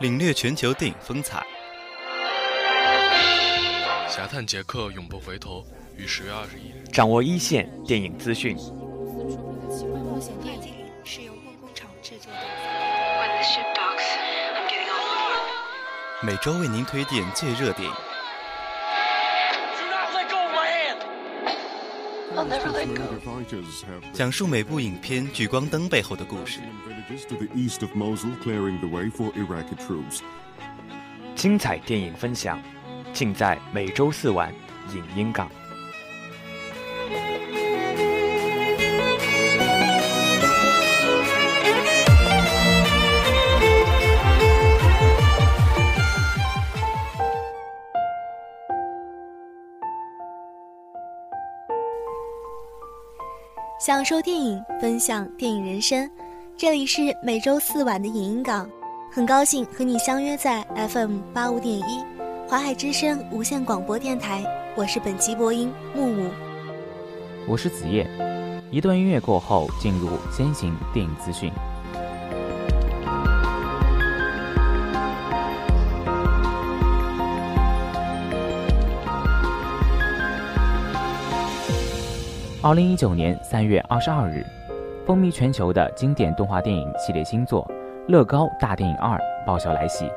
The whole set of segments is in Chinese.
领略全球电影风采。侠探杰克永不回头，于十月二十一日。掌握一线电影资讯。每周为您推荐最热电影。讲述每部影片聚光灯背后的故事。精彩电影分享，尽在每周四晚影音港。享受电影，分享电影人生。这里是每周四晚的影音港，很高兴和你相约在 FM 八五点一华海之声无线广播电台。我是本期播音木木，我是子夜。一段音乐过后，进入先行电影资讯。二零一九年三月二十二日，风靡全球的经典动画电影系列新作《乐高大电影二》爆笑来袭。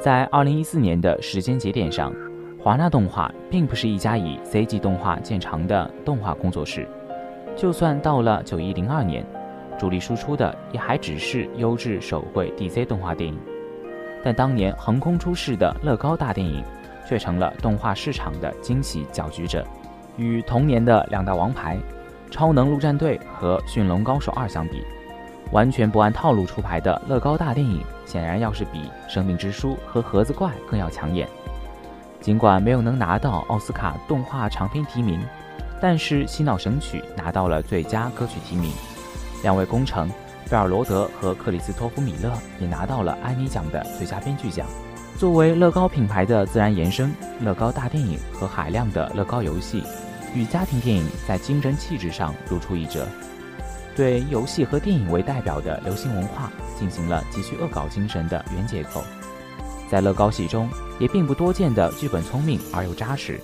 在二零一四年的时间节点上，华纳动画并不是一家以 CG 动画见长的动画工作室。就算到了九一零二年，主力输出的也还只是优质手绘 DC 动画电影。但当年横空出世的乐高大电影，却成了动画市场的惊喜搅局者。与同年的两大王牌《超能陆战队》和《驯龙高手二》相比，完全不按套路出牌的乐高大电影，显然要是比《生命之书》和《盒子怪》更要抢眼。尽管没有能拿到奥斯卡动画长片提名，但是《洗脑神曲》拿到了最佳歌曲提名。两位功臣贝尔罗德和克里斯托弗米勒也拿到了艾米奖的最佳编剧奖。作为乐高品牌的自然延伸，乐高大电影和海量的乐高游戏。与家庭电影在精神气质上如出一辙，对游戏和电影为代表的流行文化进行了极具恶搞精神的原结构。在乐高系中，也并不多见的剧本聪明而又扎实，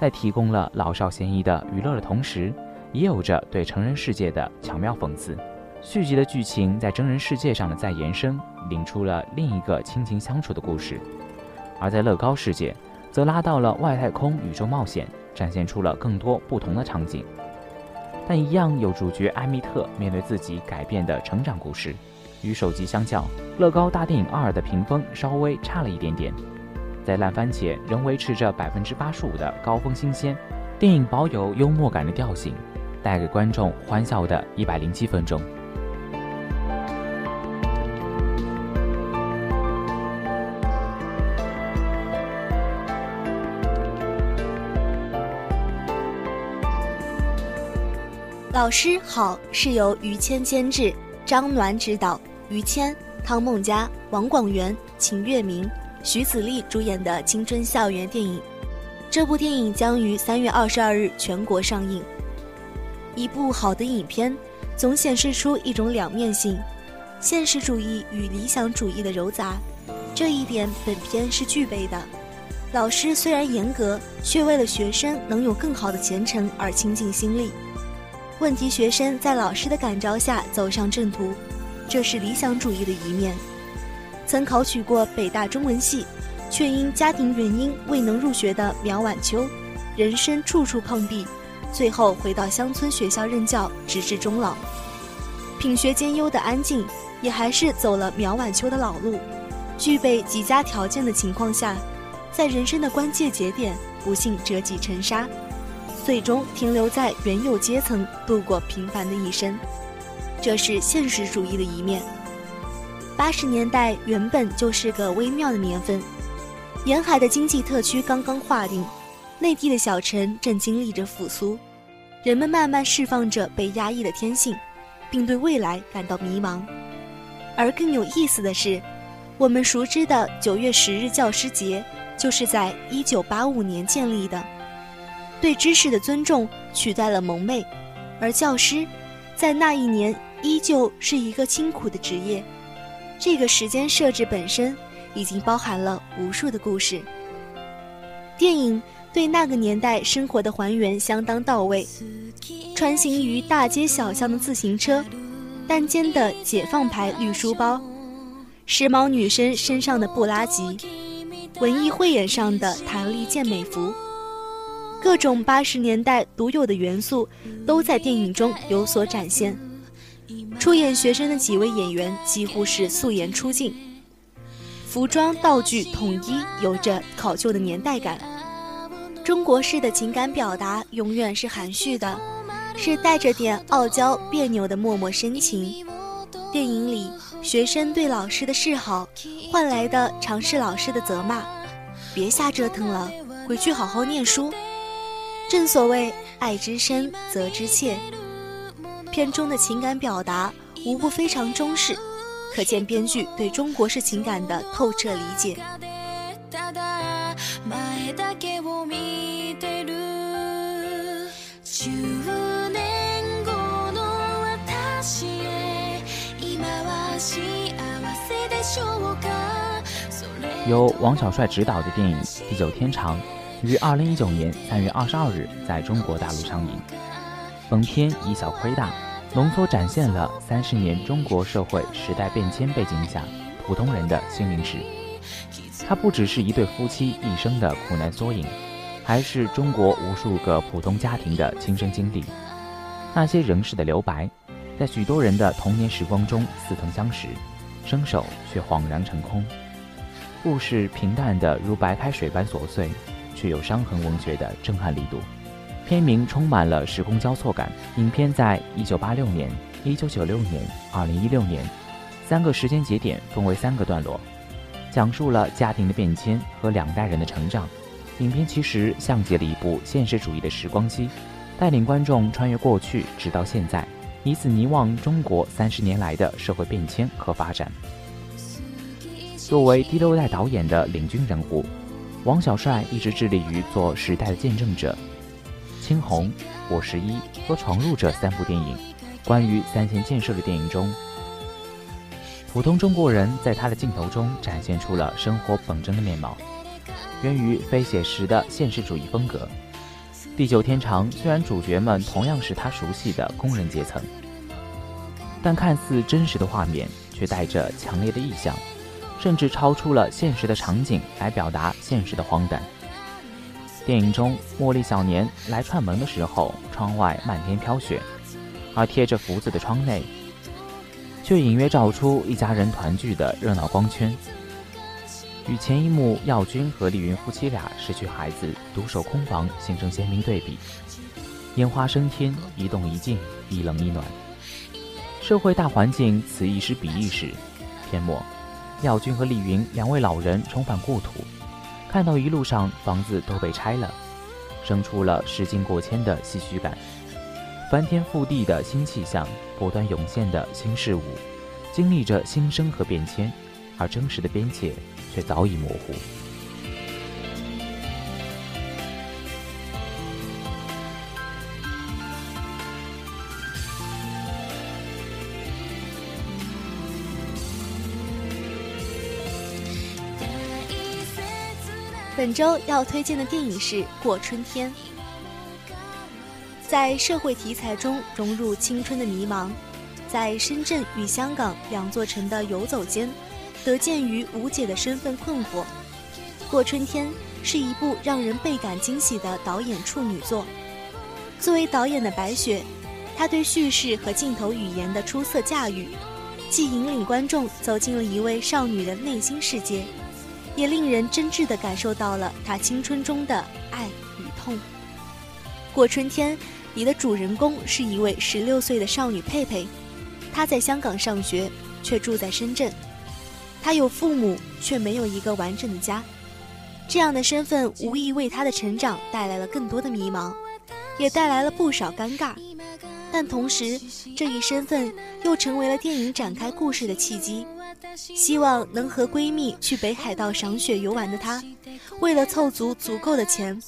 在提供了老少咸宜的娱乐的同时，也有着对成人世界的巧妙讽刺。续集的剧情在真人世界上的再延伸，领出了另一个亲情相处的故事；而在乐高世界，则拉到了外太空宇宙冒险。展现出了更多不同的场景，但一样有主角艾米特面对自己改变的成长故事。与首集相较，《乐高大电影二》的评分稍微差了一点点。在烂番茄仍维持着百分之八十五的高峰新鲜，电影保有幽默感的调性，带给观众欢笑的一百零七分钟。老师好是由于谦监制，张暖执导，于谦、汤梦佳、王广元、秦月明、徐子立主演的青春校园电影。这部电影将于三月二十二日全国上映。一部好的影片，总显示出一种两面性，现实主义与理想主义的糅杂，这一点本片是具备的。老师虽然严格，却为了学生能有更好的前程而倾尽心力。问题学生在老师的感召下走上正途，这是理想主义的一面。曾考取过北大中文系，却因家庭原因未能入学的苗晚秋，人生处处碰壁，最后回到乡村学校任教，直至终老。品学兼优的安静，也还是走了苗晚秋的老路。具备极佳条件的情况下，在人生的关键节点，不幸折戟沉沙。最终停留在原有阶层，度过平凡的一生，这是现实主义的一面。八十年代原本就是个微妙的年份，沿海的经济特区刚刚划定，内地的小城正经历着复苏，人们慢慢释放着被压抑的天性，并对未来感到迷茫。而更有意思的是，我们熟知的九月十日教师节，就是在一九八五年建立的。对知识的尊重取代了蒙昧，而教师，在那一年依旧是一个清苦的职业。这个时间设置本身已经包含了无数的故事。电影对那个年代生活的还原相当到位，穿行于大街小巷的自行车，单肩的解放牌绿书包，时髦女生身上的布拉吉，文艺汇演上的弹力健美服，各种八十年代独有的元素都在电影中有所展现。出演学生的几位演员几乎是素颜出镜。服装道具统一，有着考究的年代感。中国式的情感表达永远是含蓄的，是带着点傲娇、别扭的默默深情。电影里，学生对老师的示好，换来的常是老师的责骂：“别瞎折腾了，回去好好念书。”正所谓爱之深，责之切。片中的情感表达无不非常中式。可见编剧对中国式情感的透彻理解。由王小帅执导的电影《地久天长》于二零一九年三月二十二日在中国大陆上映。本片以小窥大。浓缩展现了三十年中国社会时代变迁背景下普通人的心灵史。它不只是一对夫妻一生的苦难缩影，还是中国无数个普通家庭的亲身经历。那些人世的留白，在许多人的童年时光中似曾相识，伸手却恍然成空。故事平淡的如白开水般琐碎，却有伤痕文学的震撼力度。片名充满了时空交错感。影片在1986年、1996年、2016年三个时间节点分为三个段落，讲述了家庭的变迁和两代人的成长。影片其实像极了一部现实主义的时光机，带领观众穿越过去，直到现在，以此凝望中国三十年来的社会变迁和发展。作为第六代导演的领军人物，王小帅一直致力于做时代的见证者。《青红》《我十一》和《闯入者》三部电影，关于三线建设的电影中，普通中国人在他的镜头中展现出了生活本真的面貌，源于非写实的现实主义风格。《地久天长》虽然主角们同样是他熟悉的工人阶层，但看似真实的画面却带着强烈的意象，甚至超出了现实的场景来表达现实的荒诞。电影中，茉莉小年来串门的时候，窗外漫天飘雪，而贴着福字的窗内，却隐约照出一家人团聚的热闹光圈，与前一幕耀军和丽云夫妻俩失去孩子、独守空房形成鲜明对比。烟花升天，一动一静，一冷一暖。社会大环境此一时彼一时。片末，耀军和李云两位老人重返故土。看到一路上房子都被拆了，生出了时经过千的唏嘘感，翻天覆地的新气象，不断涌现的新事物，经历着新生和变迁，而真实的边界却早已模糊。本周要推荐的电影是《过春天》。在社会题材中融入青春的迷茫，在深圳与香港两座城的游走间，得见于无解的身份困惑。《过春天》是一部让人倍感惊喜的导演处女作。作为导演的白雪，他对叙事和镜头语言的出色驾驭，既引领观众走进了一位少女的内心世界。也令人真挚地感受到了他青春中的爱与痛。过春天里的主人公是一位十六岁的少女佩佩，她在香港上学，却住在深圳。她有父母，却没有一个完整的家。这样的身份无疑为她的成长带来了更多的迷茫，也带来了不少尴尬。但同时，这一身份又成为了电影展开故事的契机。希望能和闺蜜去北海道赏雪游玩的她，为了凑足足够的钱，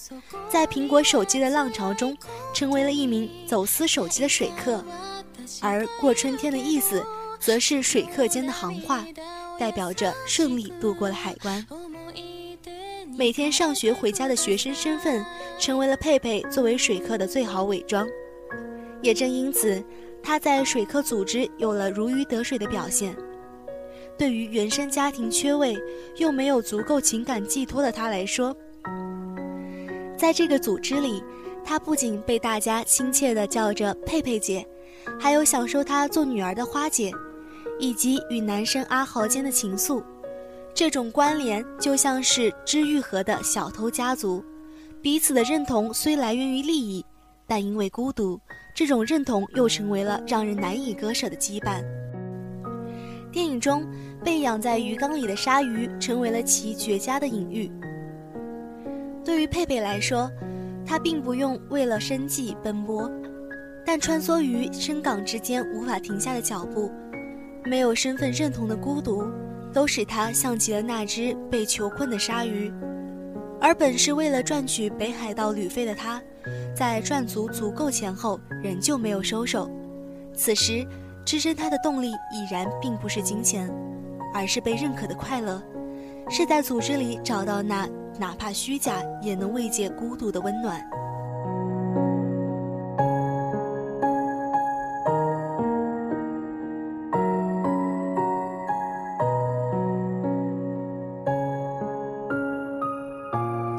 在苹果手机的浪潮中，成为了一名走私手机的水客。而过春天的意思，则是水客间的行话，代表着顺利度过了海关。每天上学回家的学生身份，成为了佩佩作为水客的最好伪装。也正因此，他在水客组织有了如鱼得水的表现。对于原生家庭缺位又没有足够情感寄托的他来说，在这个组织里，他不仅被大家亲切地叫着佩佩姐，还有享受她做女儿的花姐，以及与男生阿豪间的情愫。这种关联就像是知愈合的小偷家族，彼此的认同虽来源于利益，但因为孤独，这种认同又成为了让人难以割舍的羁绊。电影中，被养在鱼缸里的鲨鱼成为了其绝佳的隐喻。对于佩佩来说，他并不用为了生计奔波，但穿梭于深港之间无法停下的脚步，没有身份认同的孤独，都使他像极了那只被囚困的鲨鱼。而本是为了赚取北海道旅费的他，在赚足足够钱后，仍旧没有收手。此时。支撑他的动力已然并不是金钱，而是被认可的快乐，是在组织里找到那哪怕虚假也能慰藉孤独的温暖。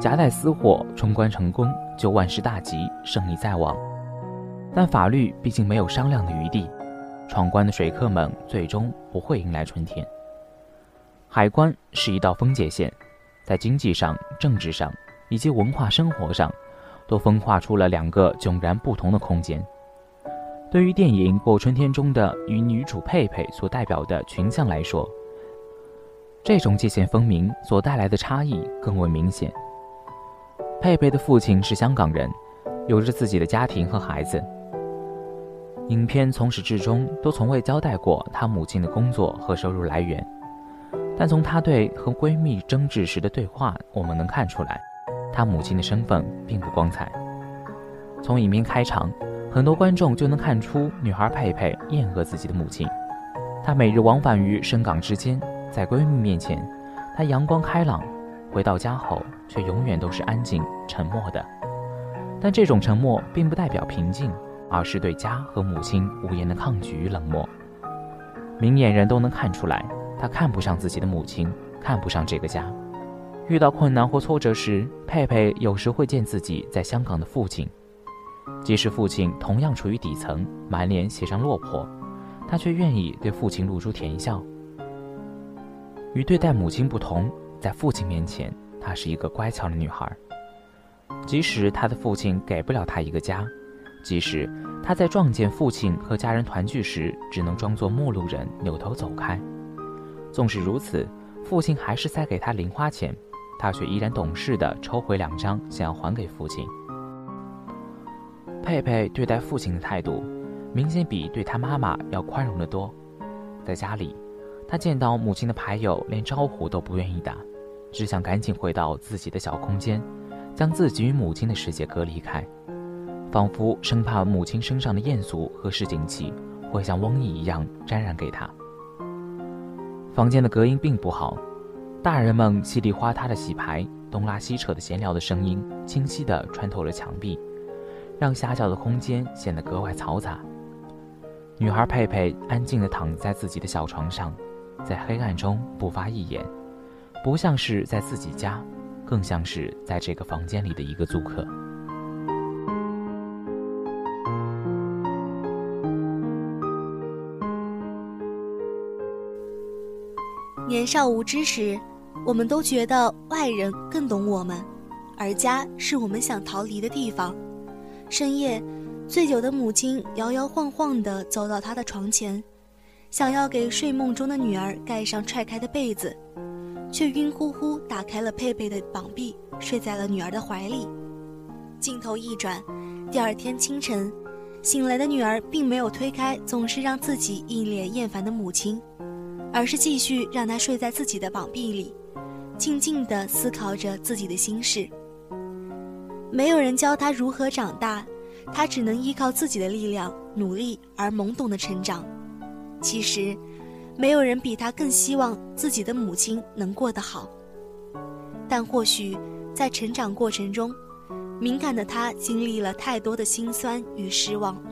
夹带私货冲关成功，就万事大吉，胜利在望。但法律毕竟没有商量的余地。闯关的水客们最终不会迎来春天。海关是一道分界线，在经济上、政治上以及文化生活上，都分化出了两个迥然不同的空间。对于电影《过春天》中的与女主佩佩所代表的群像来说，这种界限分明所带来的差异更为明显。佩佩的父亲是香港人，有着自己的家庭和孩子。影片从始至终都从未交代过他母亲的工作和收入来源，但从她对和闺蜜争执时的对话，我们能看出来，她母亲的身份并不光彩。从影片开场，很多观众就能看出女孩佩佩厌恶自己的母亲。她每日往返于深港之间，在闺蜜面前，她阳光开朗；回到家后，却永远都是安静沉默的。但这种沉默并不代表平静。而是对家和母亲无言的抗拒与冷漠，明眼人都能看出来，他看不上自己的母亲，看不上这个家。遇到困难或挫折时，佩佩有时会见自己在香港的父亲，即使父亲同样处于底层，满脸写上落魄，他却愿意对父亲露出甜笑。与对待母亲不同，在父亲面前，她是一个乖巧的女孩，即使她的父亲给不了她一个家。即使他在撞见父亲和家人团聚时，只能装作陌路人，扭头走开。纵使如此，父亲还是塞给他零花钱，他却依然懂事的抽回两张，想要还给父亲。佩佩对待父亲的态度，明显比对他妈妈要宽容得多。在家里，他见到母亲的牌友，连招呼都不愿意打，只想赶紧回到自己的小空间，将自己与母亲的世界隔离开。仿佛生怕母亲身上的艳俗和市井气会像瘟疫一样沾染给他。房间的隔音并不好，大人们稀里哗啦的洗牌、东拉西扯的闲聊的声音清晰地穿透了墙壁，让狭小的空间显得格外嘈杂。女孩佩佩安静地躺在自己的小床上，在黑暗中不发一言，不像是在自己家，更像是在这个房间里的一个租客。年少无知时，我们都觉得外人更懂我们，而家是我们想逃离的地方。深夜，醉酒的母亲摇摇晃晃地走到他的床前，想要给睡梦中的女儿盖上踹开的被子，却晕乎乎打开了佩佩的膀臂，睡在了女儿的怀里。镜头一转，第二天清晨，醒来的女儿并没有推开总是让自己一脸厌烦的母亲。而是继续让他睡在自己的膀臂里，静静地思考着自己的心事。没有人教他如何长大，他只能依靠自己的力量，努力而懵懂的成长。其实，没有人比他更希望自己的母亲能过得好。但或许在成长过程中，敏感的他经历了太多的辛酸与失望，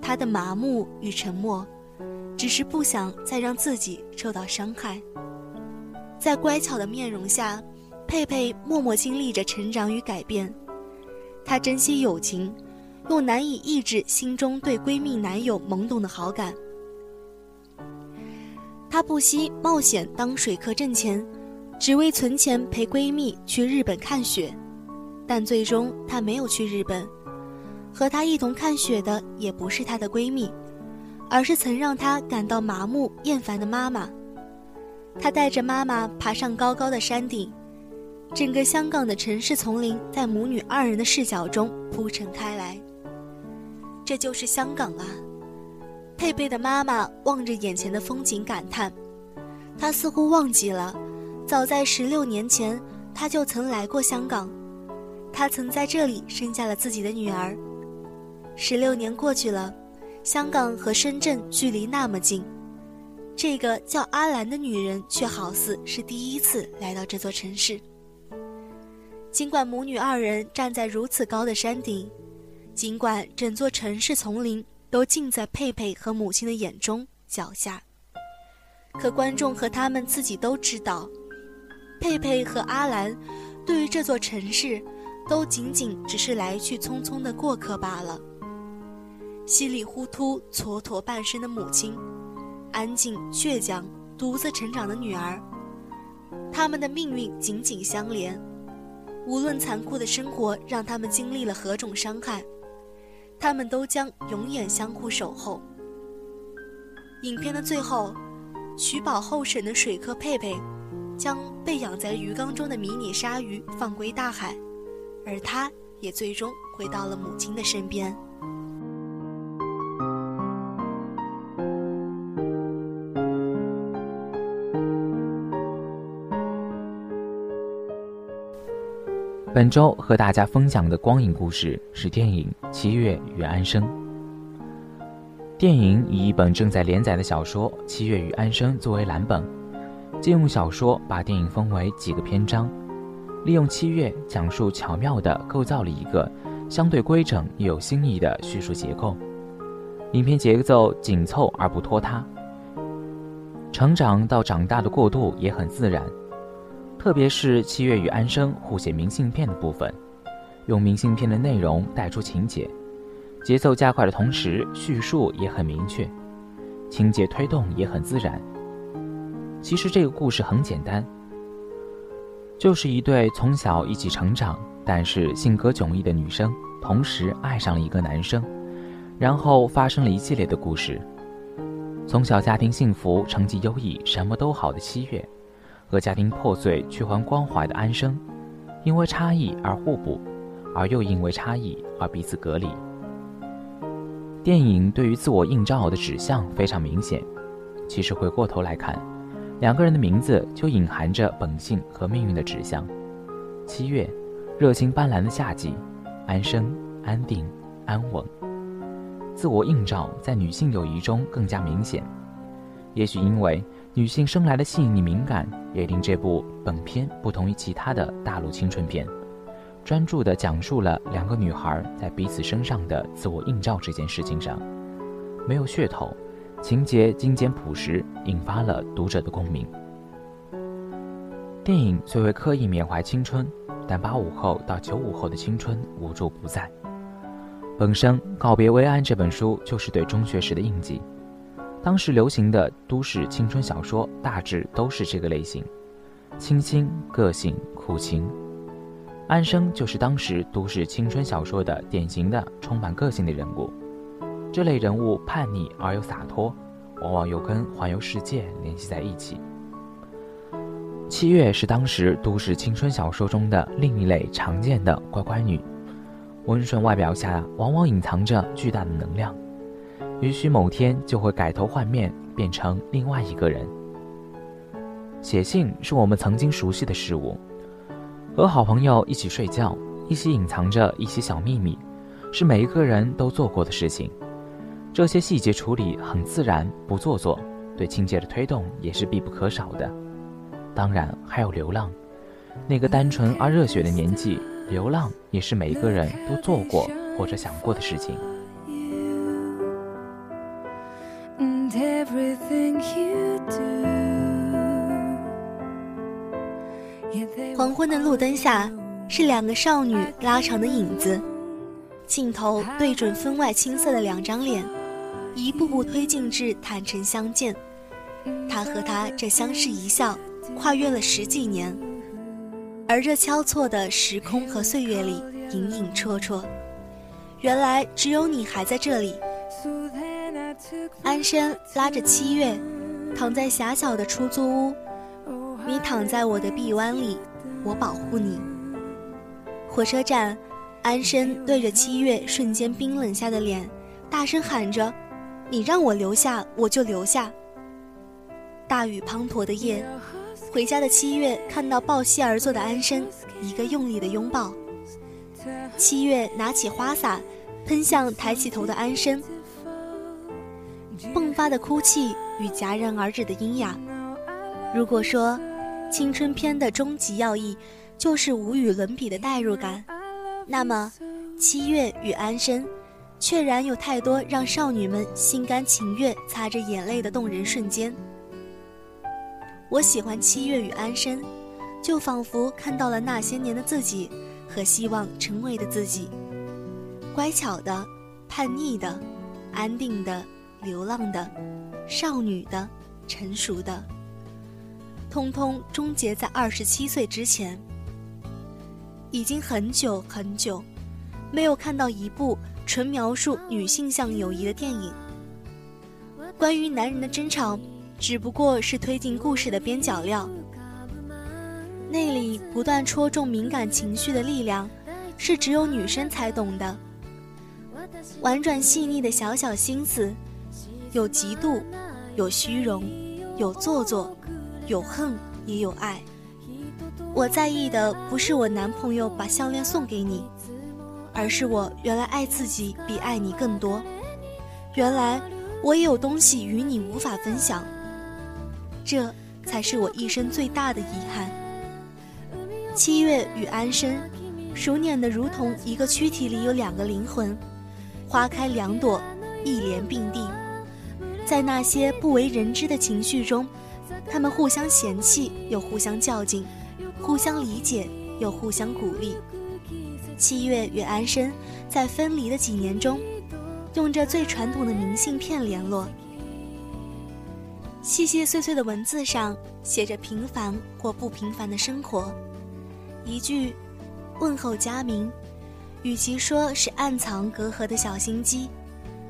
他的麻木与沉默，只是不想再让自己受到伤害。在乖巧的面容下，佩佩默默经历着成长与改变。她珍惜友情，又难以抑制心中对闺蜜男友懵懂的好感。她不惜冒险当水客挣钱，只为存钱陪闺蜜去日本看雪。但最终她没有去日本，和她一同看雪的也不是她的闺蜜，而是曾让她感到麻木厌烦的妈妈。她带着妈妈爬上高高的山顶。整个香港的城市丛林在母女二人的视角中铺陈开来。这就是香港啊！佩佩的妈妈望着眼前的风景感叹，她似乎忘记了，早在十六年前，她就曾来过香港，她曾在这里生下了自己的女儿。十六年过去了，香港和深圳距离那么近，这个叫阿兰的女人却好似是第一次来到这座城市。尽管母女二人站在如此高的山顶，尽管整座城市丛林都尽在佩佩和母亲的眼中脚下，可观众和他们自己都知道，佩佩和阿兰对于这座城市，都仅仅只是来去匆匆的过客罢了。稀里糊涂蹉跎半生的母亲，安静倔强独自成长的女儿，他们的命运紧紧相连。无论残酷的生活让他们经历了何种伤害，他们都将永远相互守候。影片的最后，取保候审的水客佩佩，将被养在鱼缸中的迷你鲨鱼放归大海，而他也最终回到了母亲的身边。本周和大家分享的光影故事是电影《七月与安生》。电影以一本正在连载的小说《七月与安生》作为蓝本，借用小说把电影分为几个篇章，利用七月讲述巧妙地构造了一个相对规整又有新意的叙述结构。影片节奏紧凑而不拖沓，成长到长大的过渡也很自然。特别是七月与安生互写明信片的部分，用明信片的内容带出情节，节奏加快的同时，叙述也很明确，情节推动也很自然。其实这个故事很简单，就是一对从小一起成长，但是性格迥异的女生，同时爱上了一个男生，然后发生了一系列的故事。从小家庭幸福、成绩优异、什么都好的七月。和家庭破碎去还关怀的安生，因为差异而互补，而又因为差异而彼此隔离。电影对于自我映照的指向非常明显。其实回过头来看，两个人的名字就隐含着本性和命运的指向。七月，热情斑斓的夏季；安生，安定安稳。自我映照在女性友谊中更加明显。也许因为。女性生来的细腻敏感，也令这部本片不同于其他的大陆青春片，专注地讲述了两个女孩在彼此身上的自我映照这件事情上，没有噱头，情节精简朴实，引发了读者的共鸣。电影虽未刻意缅怀青春，但八五后到九五后的青春无处不在。本身《告别薇安》这本书就是对中学时的印记。当时流行的都市青春小说大致都是这个类型，清新、个性、苦情。安生就是当时都市青春小说的典型的充满个性的人物。这类人物叛逆而又洒脱，往往又跟环游世界联系在一起。七月是当时都市青春小说中的另一类常见的乖乖女，温顺外表下往往隐藏着巨大的能量。也许某天就会改头换面，变成另外一个人。写信是我们曾经熟悉的事物，和好朋友一起睡觉，一起隐藏着一些小秘密，是每一个人都做过的事情。这些细节处理很自然，不做作，对情节的推动也是必不可少的。当然还有流浪，那个单纯而热血的年纪，流浪也是每一个人都做过或者想过的事情。黄昏的路灯下，是两个少女拉长的影子，镜头对准分外青涩的两张脸，一步步推进至坦诚相见。他和她这相视一笑，跨越了十几年，而这交错的时空和岁月里，隐隐绰绰，原来只有你还在这里。安生拉着七月，躺在狭小的出租屋。你躺在我的臂弯里，我保护你。火车站，安生对着七月瞬间冰冷下的脸，大声喊着：“你让我留下，我就留下。”大雨滂沱的夜，回家的七月看到抱膝而坐的安生，一个用力的拥抱。七月拿起花洒，喷向抬起头的安生。迸发的哭泣与戛然而止的阴哑。如果说，青春片的终极要义，就是无与伦比的代入感。那么，七月与安生，确然有太多让少女们心甘情愿擦着眼泪的动人瞬间。我喜欢七月与安生，就仿佛看到了那些年的自己和希望成为的自己。乖巧的，叛逆的，安定的，流浪的，少女的，成熟的。通通终结在二十七岁之前。已经很久很久，没有看到一部纯描述女性向友谊的电影。关于男人的争吵，只不过是推进故事的边角料。那里不断戳中敏感情绪的力量，是只有女生才懂的。婉转细腻的小小心思，有嫉妒，有虚荣，有做作。有恨也有爱，我在意的不是我男朋友把项链送给你，而是我原来爱自己比爱你更多，原来我也有东西与你无法分享，这才是我一生最大的遗憾。七月与安生，熟稔的如同一个躯体里有两个灵魂，花开两朵，一莲并蒂，在那些不为人知的情绪中。他们互相嫌弃，又互相较劲；互相理解，又互相鼓励。七月与安生在分离的几年中，用着最传统的明信片联络。细细碎碎的文字上写着平凡或不平凡的生活，一句问候佳明，与其说是暗藏隔阂的小心机，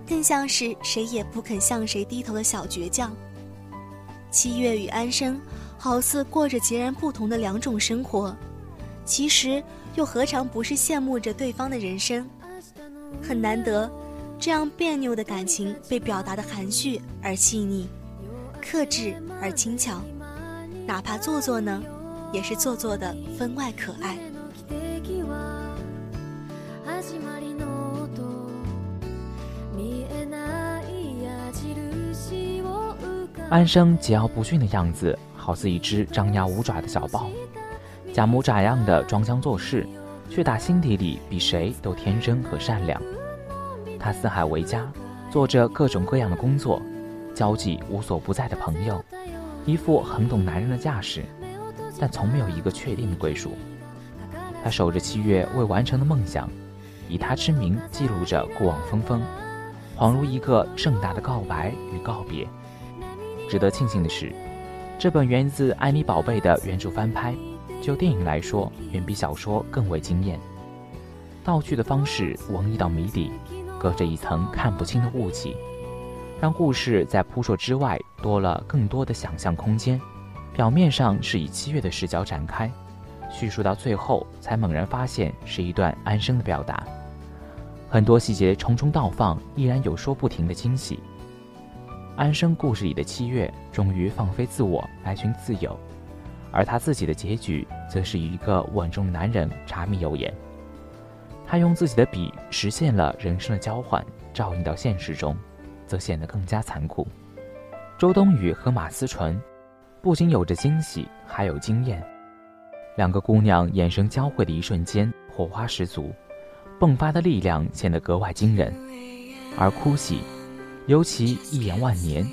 更像是谁也不肯向谁低头的小倔强。七月与安生，好似过着截然不同的两种生活，其实又何尝不是羡慕着对方的人生？很难得，这样别扭的感情被表达的含蓄而细腻，克制而轻巧，哪怕做作呢，也是做作的分外可爱。安生桀骜不驯的样子，好似一只张牙舞爪的小豹，假模假样的装腔作势，却打心底里比谁都天真和善良。他四海为家，做着各种各样的工作，交际无所不在的朋友，一副很懂男人的架势，但从没有一个确定的归属。他守着七月未完成的梦想，以他之名记录着过往风风，恍如一个盛大的告白与告别。值得庆幸的是，这本源自《爱你宝贝》的原著翻拍，就电影来说，远比小说更为惊艳。道具的方式文艺到谜底，隔着一层看不清的雾气，让故事在扑朔之外多了更多的想象空间。表面上是以七月的视角展开，叙述到最后才猛然发现是一段安生的表达。很多细节重重倒放，依然有说不停的惊喜。安生故事里的七月终于放飞自我来寻自由，而他自己的结局则是一个稳重的男人柴米油盐。他用自己的笔实现了人生的交换，照应到现实中，则显得更加残酷。周冬雨和马思纯，不仅有着惊喜，还有惊艳。两个姑娘眼神交汇的一瞬间，火花十足，迸发的力量显得格外惊人。而哭戏，尤其一眼万年，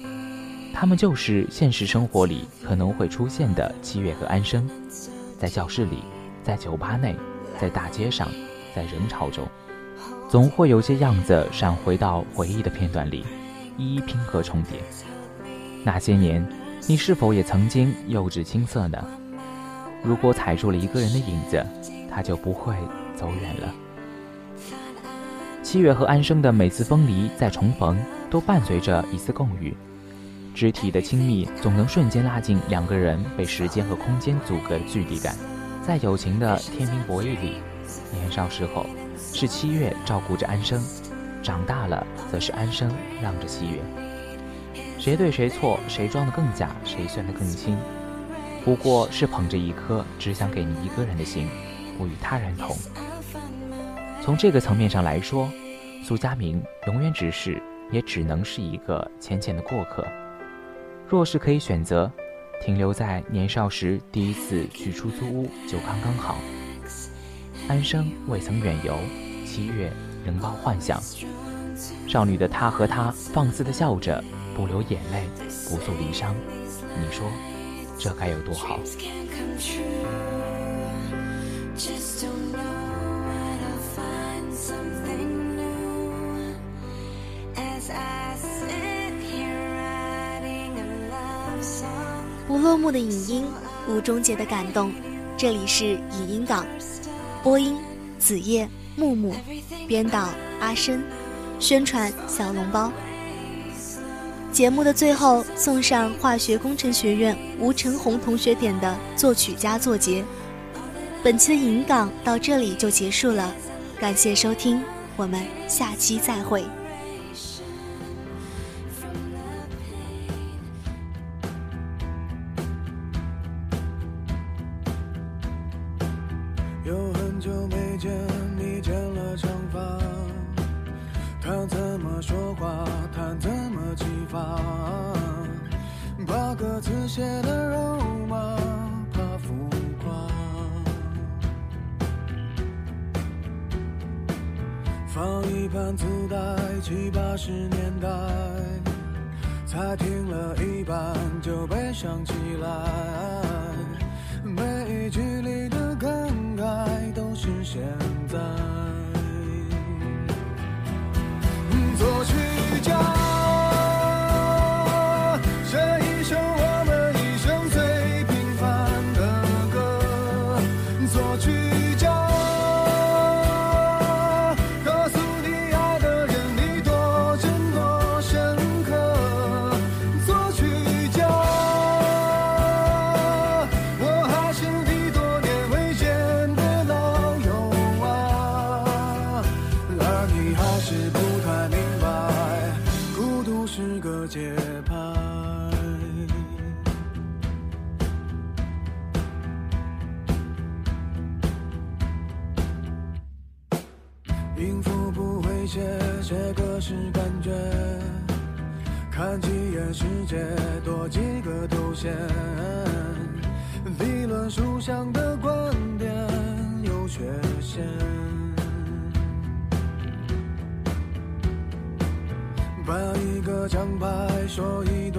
他们就是现实生活里可能会出现的七月和安生，在教室里，在酒吧内，在大街上，在人潮中，总会有些样子闪回到回忆的片段里，一一拼合重叠。那些年，你是否也曾经幼稚青涩呢？如果踩住了一个人的影子，他就不会走远了。七月和安生的每次分离再重逢，都伴随着一丝共语，肢体的亲密总能瞬间拉近两个人被时间和空间阻隔的距离感。在友情的天平博弈里，年少时候是七月照顾着安生，长大了则是安生让着七月。谁对谁错，谁装得更假，谁算得更清。不过是捧着一颗只想给你一个人的心，不与他人同。从这个层面上来说，苏佳明永远只是，也只能是一个浅浅的过客。若是可以选择，停留在年少时第一次去出租屋就刚刚好。安生未曾远游，七月仍抱幻想。少女的她和他放肆的笑着，不流眼泪，不诉离殇。你说？这该有多好！不落幕的影音，无终结的感动。这里是影音港，播音：子夜、木木，编导：阿深，宣传：小笼包。节目的最后，送上化学工程学院吴成红同学点的作曲家作结。本期的引港到这里就结束了，感谢收听，我们下期再会。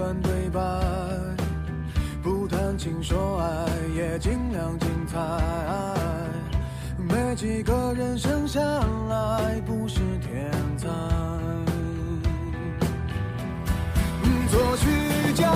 段对白，不谈情说爱，也尽量精彩。没几个人生下来不是天才。作曲家，